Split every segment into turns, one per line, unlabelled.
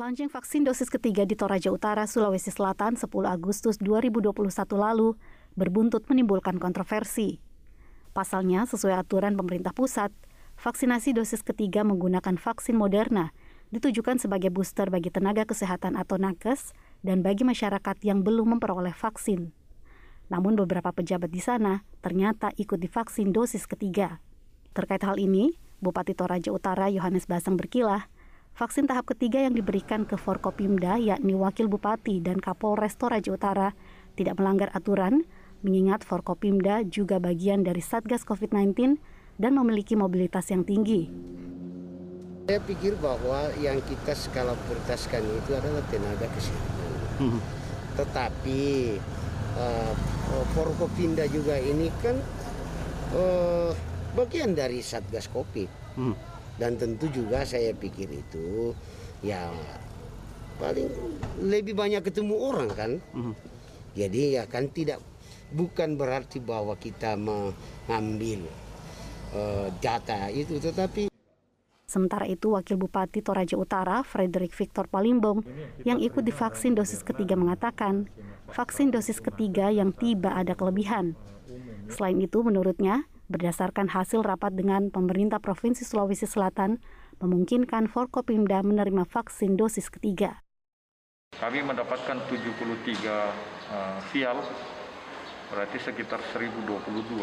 Launching vaksin dosis ketiga di Toraja Utara, Sulawesi Selatan 10 Agustus 2021 lalu berbuntut menimbulkan kontroversi. Pasalnya, sesuai aturan pemerintah pusat, vaksinasi dosis ketiga menggunakan vaksin Moderna ditujukan sebagai booster bagi tenaga kesehatan atau nakes dan bagi masyarakat yang belum memperoleh vaksin. Namun beberapa pejabat di sana ternyata ikut divaksin dosis ketiga. Terkait hal ini, Bupati Toraja Utara Yohanes Basang berkilah, Vaksin tahap ketiga yang diberikan ke Forkopimda, yakni Wakil Bupati dan Kapolres Toraja Utara, tidak melanggar aturan, mengingat Forkopimda juga bagian dari Satgas COVID-19 dan memiliki mobilitas yang tinggi.
Saya pikir bahwa yang kita skala prioritaskan itu adalah tenaga kesehatan. Hmm. Tetapi uh, Forkopimda juga ini kan uh, bagian dari Satgas COVID. Hmm dan tentu juga saya pikir itu ya paling lebih banyak ketemu orang kan mm. jadi ya kan tidak bukan berarti bahwa kita mengambil uh, data itu tetapi
Sementara itu, Wakil Bupati Toraja Utara, Frederick Victor Palimbong, yang ikut divaksin dosis ketiga mengatakan, vaksin dosis ketiga yang tiba ada kelebihan. Selain itu, menurutnya, Berdasarkan hasil rapat dengan pemerintah Provinsi Sulawesi Selatan, memungkinkan Forkopimda menerima vaksin dosis ketiga.
Kami mendapatkan 73 uh, vial, berarti sekitar 1022,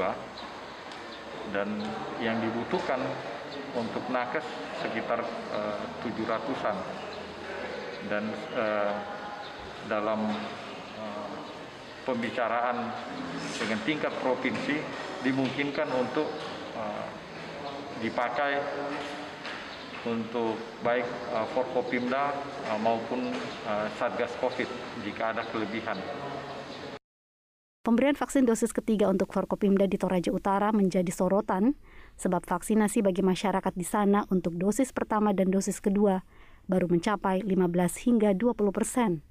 dan yang dibutuhkan untuk nakes sekitar uh, 700-an. Dan uh, dalam uh, pembicaraan dengan tingkat provinsi dimungkinkan untuk uh, dipakai untuk baik uh, Forkopimda uh, maupun Satgas Covid jika ada kelebihan.
Pemberian vaksin dosis ketiga untuk Forkopimda di Toraja Utara menjadi sorotan sebab vaksinasi bagi masyarakat di sana untuk dosis pertama dan dosis kedua baru mencapai 15 hingga 20 persen.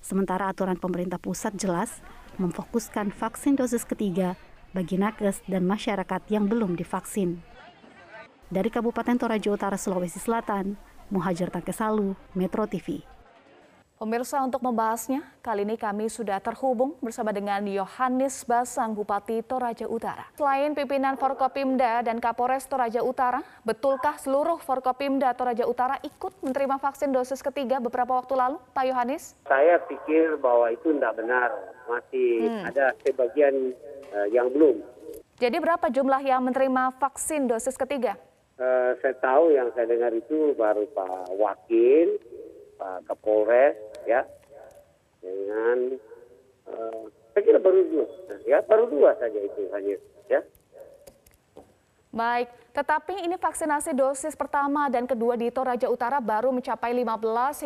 Sementara aturan pemerintah pusat jelas memfokuskan vaksin dosis ketiga bagi nakes dan masyarakat yang belum divaksin. Dari Kabupaten Toraja Utara, Sulawesi Selatan, Muhajir Tangkesalu, Metro TV.
Pemirsa untuk membahasnya, kali ini kami sudah terhubung bersama dengan Yohanes Basang, Bupati Toraja Utara. Selain pimpinan Forkopimda dan Kapolres Toraja Utara, betulkah seluruh Forkopimda Toraja Utara ikut menerima vaksin dosis ketiga beberapa waktu lalu, Pak Yohanes?
Saya pikir bahwa itu tidak benar. Masih hmm. ada sebagian uh, yang belum.
Jadi berapa jumlah yang menerima vaksin dosis ketiga?
Uh, saya tahu yang saya dengar itu baru Pak Wakil, Pak Kapolres ya dengan uh, saya kira baru dua. Ya baru dua saja itu hanya ya
Baik, tetapi ini vaksinasi dosis pertama dan kedua di Toraja Utara baru mencapai 15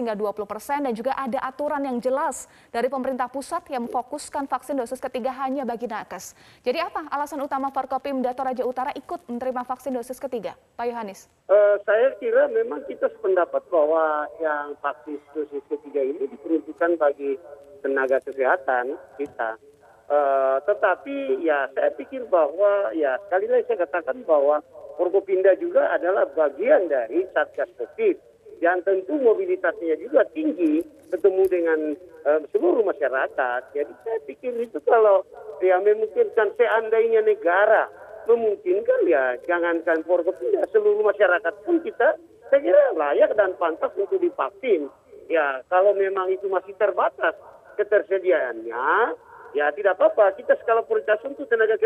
hingga 20 persen dan juga ada aturan yang jelas dari pemerintah pusat yang memfokuskan vaksin dosis ketiga hanya bagi nakes. Jadi apa alasan utama Forkopimda Toraja Utara ikut menerima vaksin dosis ketiga, Pak Yohanes?
Uh, saya kira memang kita sependapat bahwa yang vaksin dosis ketiga ini diperuntukkan bagi tenaga kesehatan kita Uh, tetapi ya saya pikir bahwa ya sekali lagi saya katakan bahwa Forkopinda juga adalah bagian dari Satgas Covid yang tentu mobilitasnya juga tinggi ketemu dengan uh, seluruh masyarakat. Jadi saya pikir itu kalau ya memungkinkan seandainya negara memungkinkan ya jangankan Forkopinda seluruh masyarakat pun kita saya kira layak dan pantas untuk divaksin. Ya kalau memang itu masih terbatas ketersediaannya ya tidak apa-apa. Kita skala prioritas untuk tenaga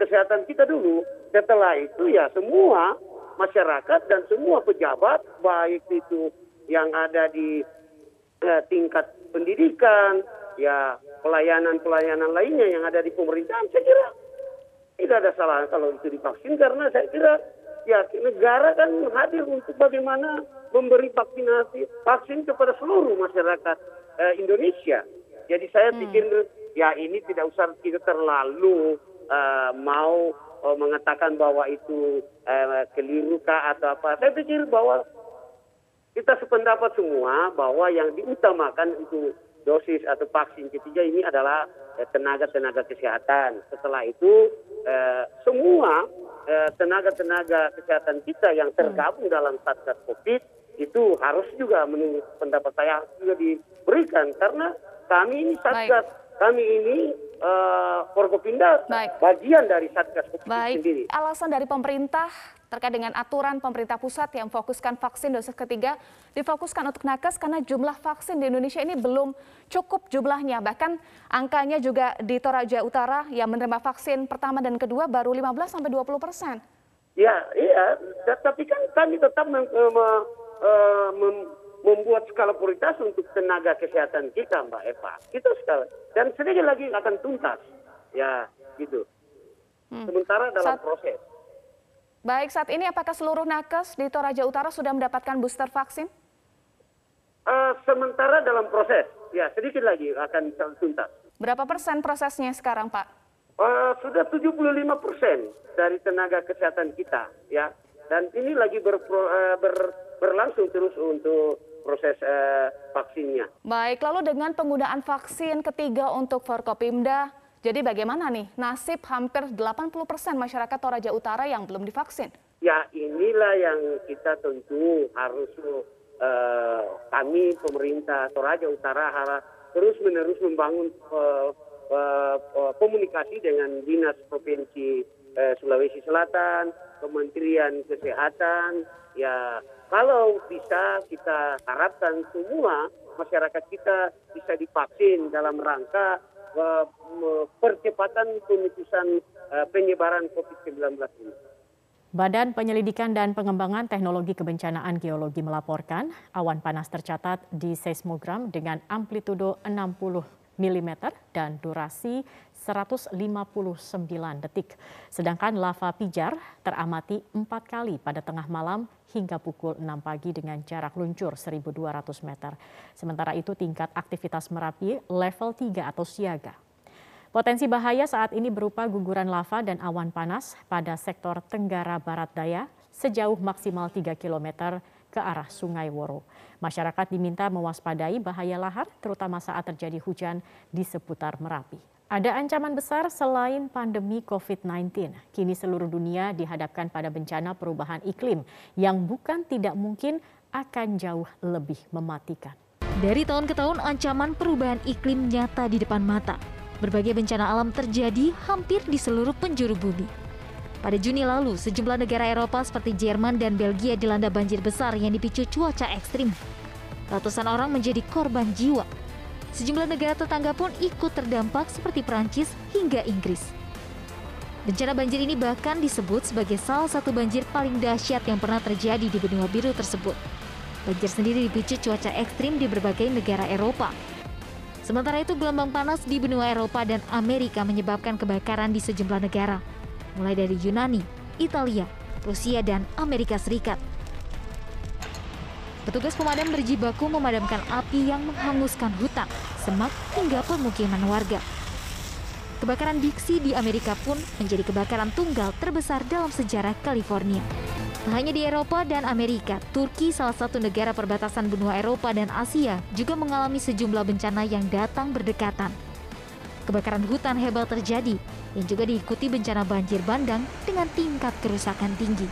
kesehatan kita dulu. Setelah itu ya semua masyarakat dan semua pejabat, baik itu yang ada di eh, tingkat pendidikan, ya pelayanan-pelayanan lainnya yang ada di pemerintahan, saya kira tidak ada salah kalau itu divaksin karena saya kira ya negara kan hadir untuk bagaimana memberi vaksinasi vaksin kepada seluruh masyarakat eh, Indonesia. Jadi saya hmm. pikir ya ini tidak usah kita terlalu uh, mau uh, mengatakan bahwa itu uh, keliru kah atau apa. Saya pikir bahwa kita sependapat semua bahwa yang diutamakan itu dosis atau vaksin ketiga ini adalah tenaga-tenaga kesehatan. Setelah itu eh, semua tenaga-tenaga kesehatan kita yang tergabung dalam satgas COVID itu harus juga menurut pendapat saya juga diberikan karena kami ini satgas kami ini uh, Forkopimda bagian dari satgas
COVID Baik.
sendiri.
Alasan dari pemerintah terkait dengan aturan pemerintah pusat yang fokuskan vaksin dosis ketiga difokuskan untuk nakes karena jumlah vaksin di Indonesia ini belum cukup jumlahnya. Bahkan angkanya juga di Toraja Utara yang menerima vaksin pertama dan kedua baru 15 sampai 20 persen.
Ya, iya. Tapi kan kami tetap mem, mem, mem, membuat skala prioritas untuk tenaga kesehatan kita, Mbak Eva. Itu skala. Dan sedikit lagi akan tuntas. Ya, gitu. Hmm. Sementara dalam saat, proses.
Baik, saat ini apakah seluruh nakes di Toraja Utara sudah mendapatkan booster vaksin?
Uh, sementara dalam proses. Ya, sedikit lagi akan tuntas.
Berapa persen prosesnya sekarang, Pak?
Uh, sudah 75 persen dari tenaga kesehatan kita, ya. Dan ini lagi ber, uh, ber, berlangsung terus untuk proses uh, vaksinnya.
Baik, lalu dengan penggunaan vaksin ketiga untuk Forkopimda, jadi bagaimana nih nasib hampir 80 persen masyarakat Toraja Utara yang belum divaksin?
Ya inilah yang kita tentu harus uh, kami pemerintah Toraja Utara harus terus menerus membangun uh, uh, komunikasi dengan dinas provinsi uh, Sulawesi Selatan, Kementerian Kesehatan, ya kalau bisa kita harapkan semua masyarakat kita bisa divaksin dalam rangka uh, percepatan pemutusan uh, penyebaran COVID-19 ini.
Badan Penyelidikan dan Pengembangan Teknologi Kebencanaan Geologi melaporkan awan panas tercatat di seismogram dengan amplitudo 60 mm dan durasi 159 detik. Sedangkan lava pijar teramati empat kali pada tengah malam hingga pukul 6 pagi dengan jarak luncur 1.200 meter. Sementara itu tingkat aktivitas Merapi level 3 atau siaga. Potensi bahaya saat ini berupa guguran lava dan awan panas pada sektor Tenggara Barat Daya sejauh maksimal 3 km ke arah Sungai Woro. Masyarakat diminta mewaspadai bahaya lahar terutama saat terjadi hujan di seputar Merapi. Ada ancaman besar selain pandemi COVID-19. Kini seluruh dunia dihadapkan pada bencana perubahan iklim yang bukan tidak mungkin akan jauh lebih mematikan.
Dari tahun ke tahun ancaman perubahan iklim nyata di depan mata. Berbagai bencana alam terjadi hampir di seluruh penjuru bumi. Pada Juni lalu, sejumlah negara Eropa seperti Jerman dan Belgia dilanda banjir besar yang dipicu cuaca ekstrim. Ratusan orang menjadi korban jiwa. Sejumlah negara tetangga pun ikut terdampak seperti Perancis hingga Inggris. Bencana banjir ini bahkan disebut sebagai salah satu banjir paling dahsyat yang pernah terjadi di benua biru tersebut. Banjir sendiri dipicu cuaca ekstrim di berbagai negara Eropa. Sementara itu gelombang panas di benua Eropa dan Amerika menyebabkan kebakaran di sejumlah negara mulai dari Yunani, Italia, Rusia, dan Amerika Serikat. Petugas pemadam berjibaku memadamkan api yang menghanguskan hutan, semak, hingga pemukiman warga. Kebakaran Dixie di Amerika pun menjadi kebakaran tunggal terbesar dalam sejarah California. Tak hanya di Eropa dan Amerika, Turki salah satu negara perbatasan benua Eropa dan Asia juga mengalami sejumlah bencana yang datang berdekatan. Kebakaran hutan hebat terjadi yang juga diikuti bencana banjir bandang dengan tingkat kerusakan tinggi.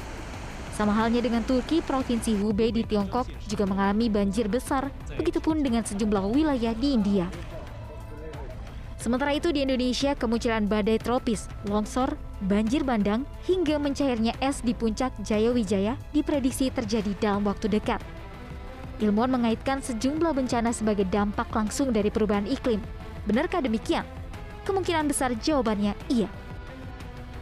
Sama halnya dengan Turki, Provinsi Hubei di Tiongkok juga mengalami banjir besar, begitupun dengan sejumlah wilayah di India. Sementara itu di Indonesia, kemunculan badai tropis, longsor, banjir bandang, hingga mencairnya es di puncak Jayawijaya diprediksi terjadi dalam waktu dekat. Ilmuwan mengaitkan sejumlah bencana sebagai dampak langsung dari perubahan iklim. Benarkah demikian? Kemungkinan besar jawabannya iya.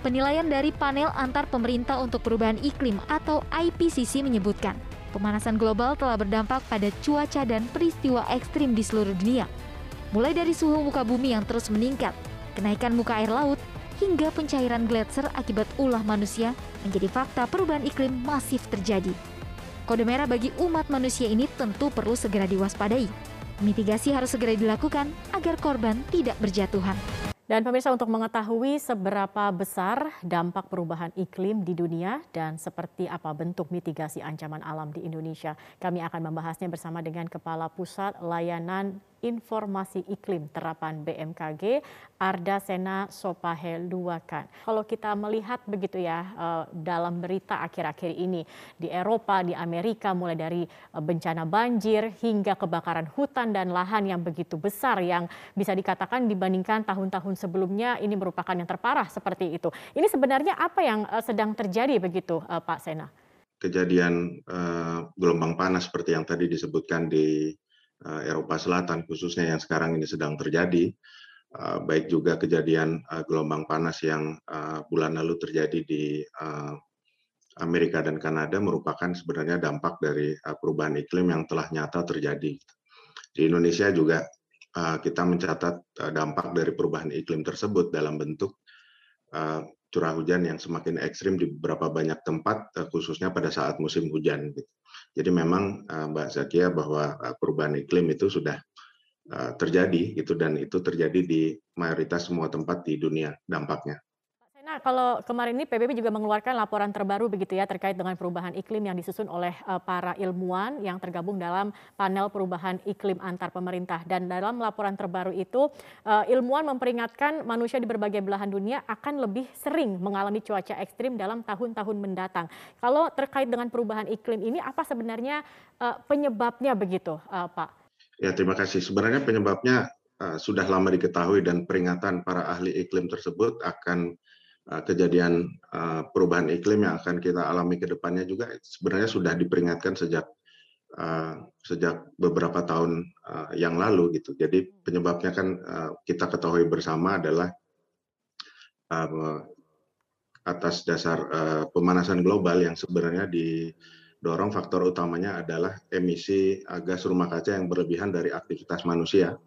Penilaian dari panel antar pemerintah untuk perubahan iklim atau IPCC menyebutkan, pemanasan global telah berdampak pada cuaca dan peristiwa ekstrim di seluruh dunia. Mulai dari suhu muka bumi yang terus meningkat, kenaikan muka air laut, hingga pencairan gletser akibat ulah manusia menjadi fakta perubahan iklim masif terjadi. Kode merah bagi umat manusia ini tentu perlu segera diwaspadai. Mitigasi harus segera dilakukan agar korban tidak berjatuhan.
Dan pemirsa untuk mengetahui seberapa besar dampak perubahan iklim di dunia dan seperti apa bentuk mitigasi ancaman alam di Indonesia, kami akan membahasnya bersama dengan Kepala Pusat Layanan Informasi Iklim Terapan BMKG, Arda Sena Sopaheluakan. Kalau kita melihat begitu ya eh, dalam berita akhir-akhir ini di Eropa, di Amerika mulai dari eh, bencana banjir hingga kebakaran hutan dan lahan yang begitu besar yang bisa dikatakan dibandingkan tahun-tahun sebelumnya ini merupakan yang terparah seperti itu. Ini sebenarnya apa yang eh, sedang terjadi begitu Pak Sena?
Kejadian uh, gelombang panas seperti yang tadi disebutkan di Eropa Selatan khususnya yang sekarang ini sedang terjadi Eh, baik juga kejadian eh, gelombang panas yang eh, bulan lalu terjadi di Amerika dan Kanada merupakan sebenarnya dampak dari perubahan iklim yang telah nyata terjadi. Di Indonesia juga kita mencatat dampak dari perubahan iklim tersebut dalam bentuk curah hujan yang semakin ekstrim di beberapa banyak tempat, khususnya pada saat musim hujan. Jadi memang Mbak Zakia bahwa perubahan iklim itu sudah Eh, terjadi gitu dan itu terjadi di mayoritas semua tempat di dunia dampaknya.
Kalau kemarin ini PBB juga mengeluarkan laporan terbaru begitu ya terkait dengan perubahan iklim yang disusun oleh uh, para ilmuwan yang tergabung dalam panel perubahan iklim antar pemerintah dan dalam laporan terbaru itu uh, ilmuwan memperingatkan manusia di berbagai belahan dunia akan lebih sering mengalami cuaca ekstrim dalam tahun-tahun mendatang. Kalau terkait dengan perubahan iklim ini apa sebenarnya uh, penyebabnya begitu, uh, Pak?
Ya, terima kasih. Sebenarnya penyebabnya sudah lama diketahui dan peringatan para ahli iklim tersebut akan kejadian uh, perubahan iklim yang akan kita alami ke depannya juga sebenarnya sudah diperingatkan sejak uh, sejak beberapa tahun yang lalu gitu. Jadi penyebabnya kan kita ketahui bersama adalah atas dasar pemanasan global yang sebenarnya di dorong faktor utamanya adalah emisi gas rumah kaca yang berlebihan dari aktivitas manusia,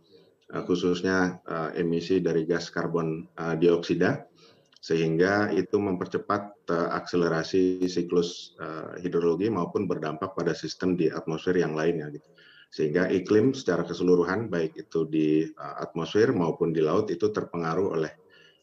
eh, khususnya eh, emisi dari gas karbon eh, dioksida, sehingga itu mempercepat akselerasi siklus hidrologi maupun berdampak pada sistem di atmosfer yang lainnya. Gitu. Sehingga iklim secara keseluruhan, baik itu di atmosfer maupun di laut, itu terpengaruh oleh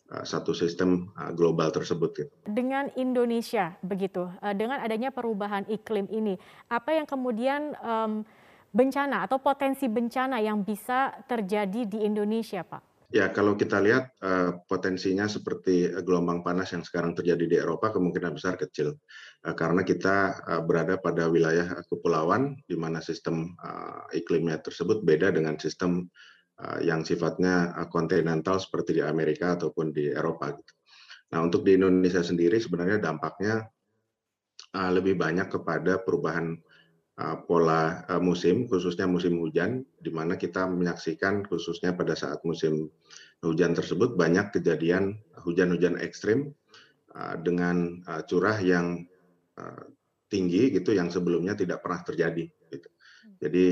Eh, satu sistem eh, global tersebut. Gitu.
Dengan Indonesia begitu, eh, dengan adanya perubahan iklim ini, apa yang kemudian um, bencana atau potensi bencana yang bisa terjadi di Indonesia, Pak?
Ya, kalau kita lihat uh, potensinya seperti gelombang panas yang sekarang terjadi di Eropa kemungkinan besar kecil, uh, karena kita uh, berada pada wilayah kepulauan di mana sistem iklimnya tersebut beda dengan sistem Eh, yang sifatnya eh, kontinental seperti di Amerika ataupun di Eropa. Gitu. Nah untuk di Indonesia sendiri sebenarnya dampaknya eh, lebih banyak kepada perubahan pola musim, khususnya musim hujan, di mana kita menyaksikan khususnya pada saat musim hujan tersebut banyak kejadian hujan-hujan ekstrim dengan curah yang tinggi gitu yang sebelumnya tidak pernah terjadi. Gitu. Jadi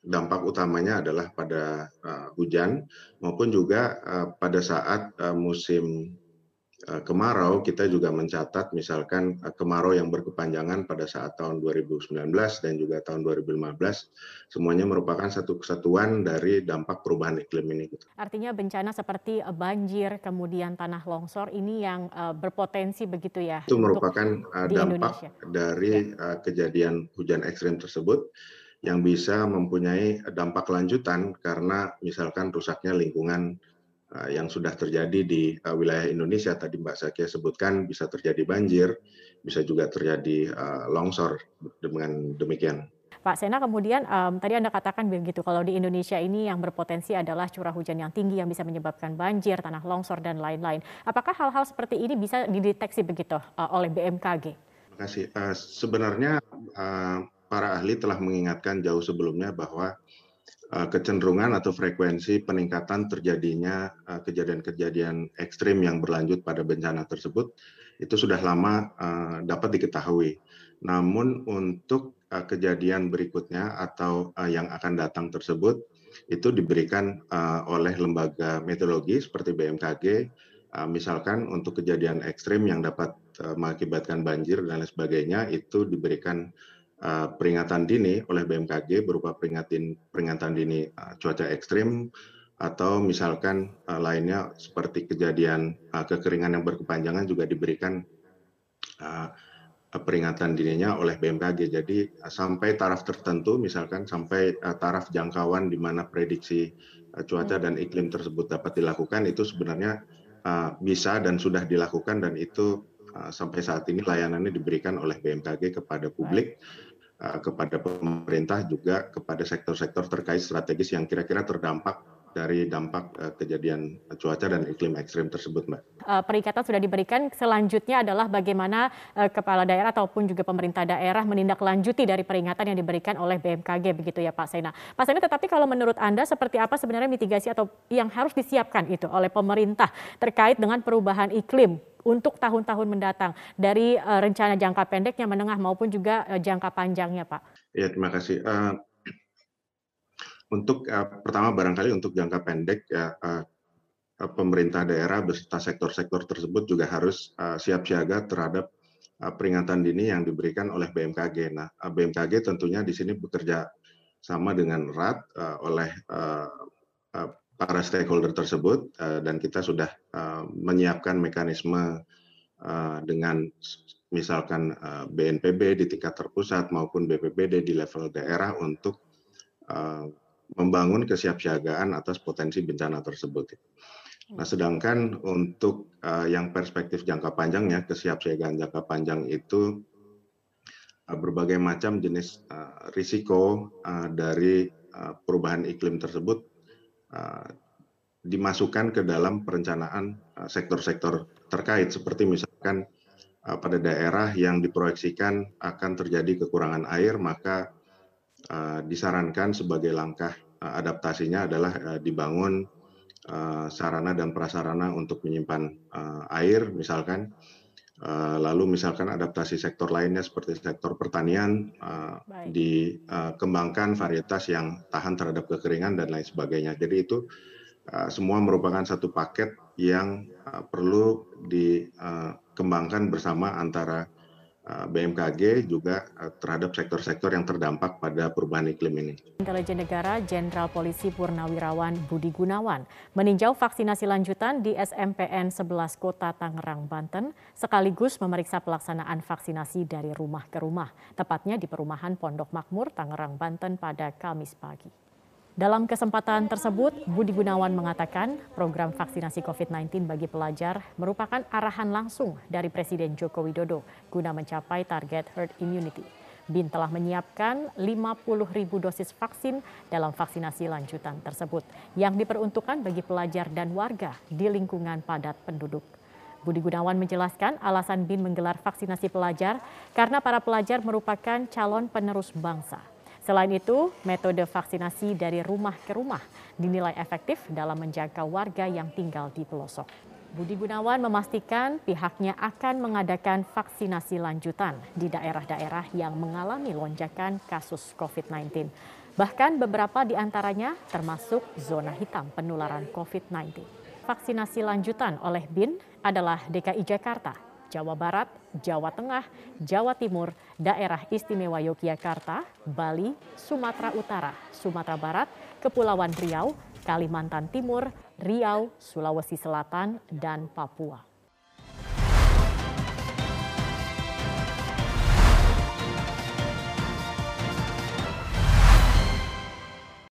dampak utamanya adalah pada hujan maupun juga pada saat musim kemarau kita juga mencatat misalkan uh, kemarau yang berkepanjangan pada saat tahun 2019 dan juga tahun 2015 semuanya merupakan satu kesatuan dari dampak perubahan iklim ini.
Artinya bencana seperti banjir kemudian tanah longsor ini yang berpotensi begitu ya?
Itu merupakan dampak Indonesia. dari ya. kejadian hujan ekstrim tersebut yang bisa mempunyai dampak lanjutan karena misalkan rusaknya lingkungan yang sudah terjadi di uh, wilayah Indonesia tadi Mbak Sakia sebutkan bisa terjadi banjir, bisa juga terjadi uh, longsor dengan demikian.
Pak Sena kemudian um, tadi Anda katakan begitu kalau di Indonesia ini yang berpotensi adalah curah hujan yang tinggi yang bisa menyebabkan banjir, tanah longsor dan lain-lain. Apakah hal-hal seperti ini bisa dideteksi begitu uh, oleh BMKG?
Terima kasih. Uh, sebenarnya uh, para ahli telah mengingatkan jauh sebelumnya bahwa kecenderungan atau frekuensi peningkatan terjadinya uh, kejadian-kejadian ekstrim yang berlanjut pada bencana tersebut itu sudah lama uh, dapat diketahui. Namun untuk kejadian berikutnya atau yang akan datang tersebut itu diberikan oleh lembaga meteorologi seperti BMKG misalkan untuk kejadian ekstrim yang dapat mengakibatkan banjir dan lain sebagainya itu diberikan uh, peringatan dini oleh BMKG berupa peringatan peringatan dini uh, cuaca ekstrim atau misalkan uh, lainnya seperti kejadian kekeringan yang berkepanjangan juga diberikan peringatan dininya oleh BMKG. Jadi sampai taraf tertentu, misalkan sampai taraf jangkauan di mana prediksi cuaca dan iklim tersebut dapat dilakukan, itu sebenarnya bisa dan sudah dilakukan dan itu sampai saat ini layanannya diberikan oleh BMKG kepada publik, kepada pemerintah juga kepada sektor-sektor terkait strategis yang kira-kira terdampak dari dampak uh, kejadian cuaca dan iklim ekstrim tersebut, Mbak.
Uh, peringatan sudah diberikan, selanjutnya adalah bagaimana uh, kepala daerah ataupun juga pemerintah daerah menindaklanjuti dari peringatan yang diberikan oleh BMKG begitu ya Pak Sena. Pak Sena, tetapi kalau menurut Anda seperti apa sebenarnya mitigasi atau yang harus disiapkan itu oleh pemerintah terkait dengan perubahan iklim untuk tahun-tahun mendatang dari uh, rencana jangka pendeknya, menengah maupun juga jangka panjangnya, Pak?
Ya, terima kasih. Uh, untuk uh, pertama barangkali untuk jangka pendek ya uh, pemerintah daerah beserta sektor-sektor tersebut juga harus uh, siap siaga terhadap uh, peringatan dini yang diberikan oleh BMKG. Nah, uh, BMKG tentunya di sini bekerja sama dengan erat uh, oleh uh, uh, para stakeholder tersebut dan kita sudah menyiapkan mekanisme uh, dengan misalkan uh, BNPB di tingkat terpusat maupun BPBD di level daerah untuk membangun kesiapsiagaan atas potensi bencana tersebut. Nah, sedangkan untuk uh, yang perspektif jangka panjangnya, kesiapsiagaan jangka panjang itu uh, berbagai macam jenis uh, risiko uh, dari uh, perubahan iklim tersebut uh, dimasukkan ke dalam perencanaan sektor-sektor uh, terkait, seperti misalkan uh, pada daerah yang diproyeksikan akan terjadi kekurangan air, maka disarankan sebagai langkah uh, adaptasinya adalah uh, dibangun sarana dan prasarana untuk menyimpan air, misalkan. Lalu misalkan adaptasi sektor lainnya seperti sektor pertanian dikembangkan varietas yang tahan terhadap kekeringan dan lain sebagainya. Jadi itu semua merupakan satu paket yang perlu dikembangkan bersama antara Eh, BMKG juga eh, terhadap sektor-sektor yang terdampak pada perubahan iklim ini.
Intelijen Negara Jenderal Polisi Purnawirawan Budi Gunawan meninjau vaksinasi lanjutan di SMPN 11 Kota Tangerang, Banten, sekaligus memeriksa pelaksanaan vaksinasi dari rumah ke rumah, tepatnya di perumahan Pondok Makmur, Tangerang, Banten pada Kamis pagi. Dalam kesempatan tersebut, Budi Gunawan mengatakan program vaksinasi COVID-19 bagi pelajar merupakan arahan langsung dari Presiden Joko Widodo guna mencapai target herd immunity. BIN telah menyiapkan 50 ribu dosis vaksin dalam vaksinasi lanjutan tersebut yang diperuntukkan bagi pelajar dan warga di lingkungan padat penduduk. Budi Gunawan menjelaskan alasan BIN menggelar vaksinasi pelajar karena para pelajar merupakan calon penerus bangsa. Selain itu, metode vaksinasi dari rumah ke rumah dinilai efektif dalam menjaga warga yang tinggal di pelosok. Budi Gunawan memastikan pihaknya akan mengadakan vaksinasi lanjutan di daerah-daerah yang mengalami lonjakan kasus COVID-19. Bahkan beberapa di antaranya termasuk zona hitam penularan COVID-19. Vaksinasi lanjutan oleh BIN adalah DKI Jakarta, Jawa Barat, Jawa Tengah, Jawa Timur, Daerah Istimewa Yogyakarta, Bali, Sumatera Utara, Sumatera Barat, Kepulauan Riau, Kalimantan Timur, Riau, Sulawesi Selatan, dan Papua.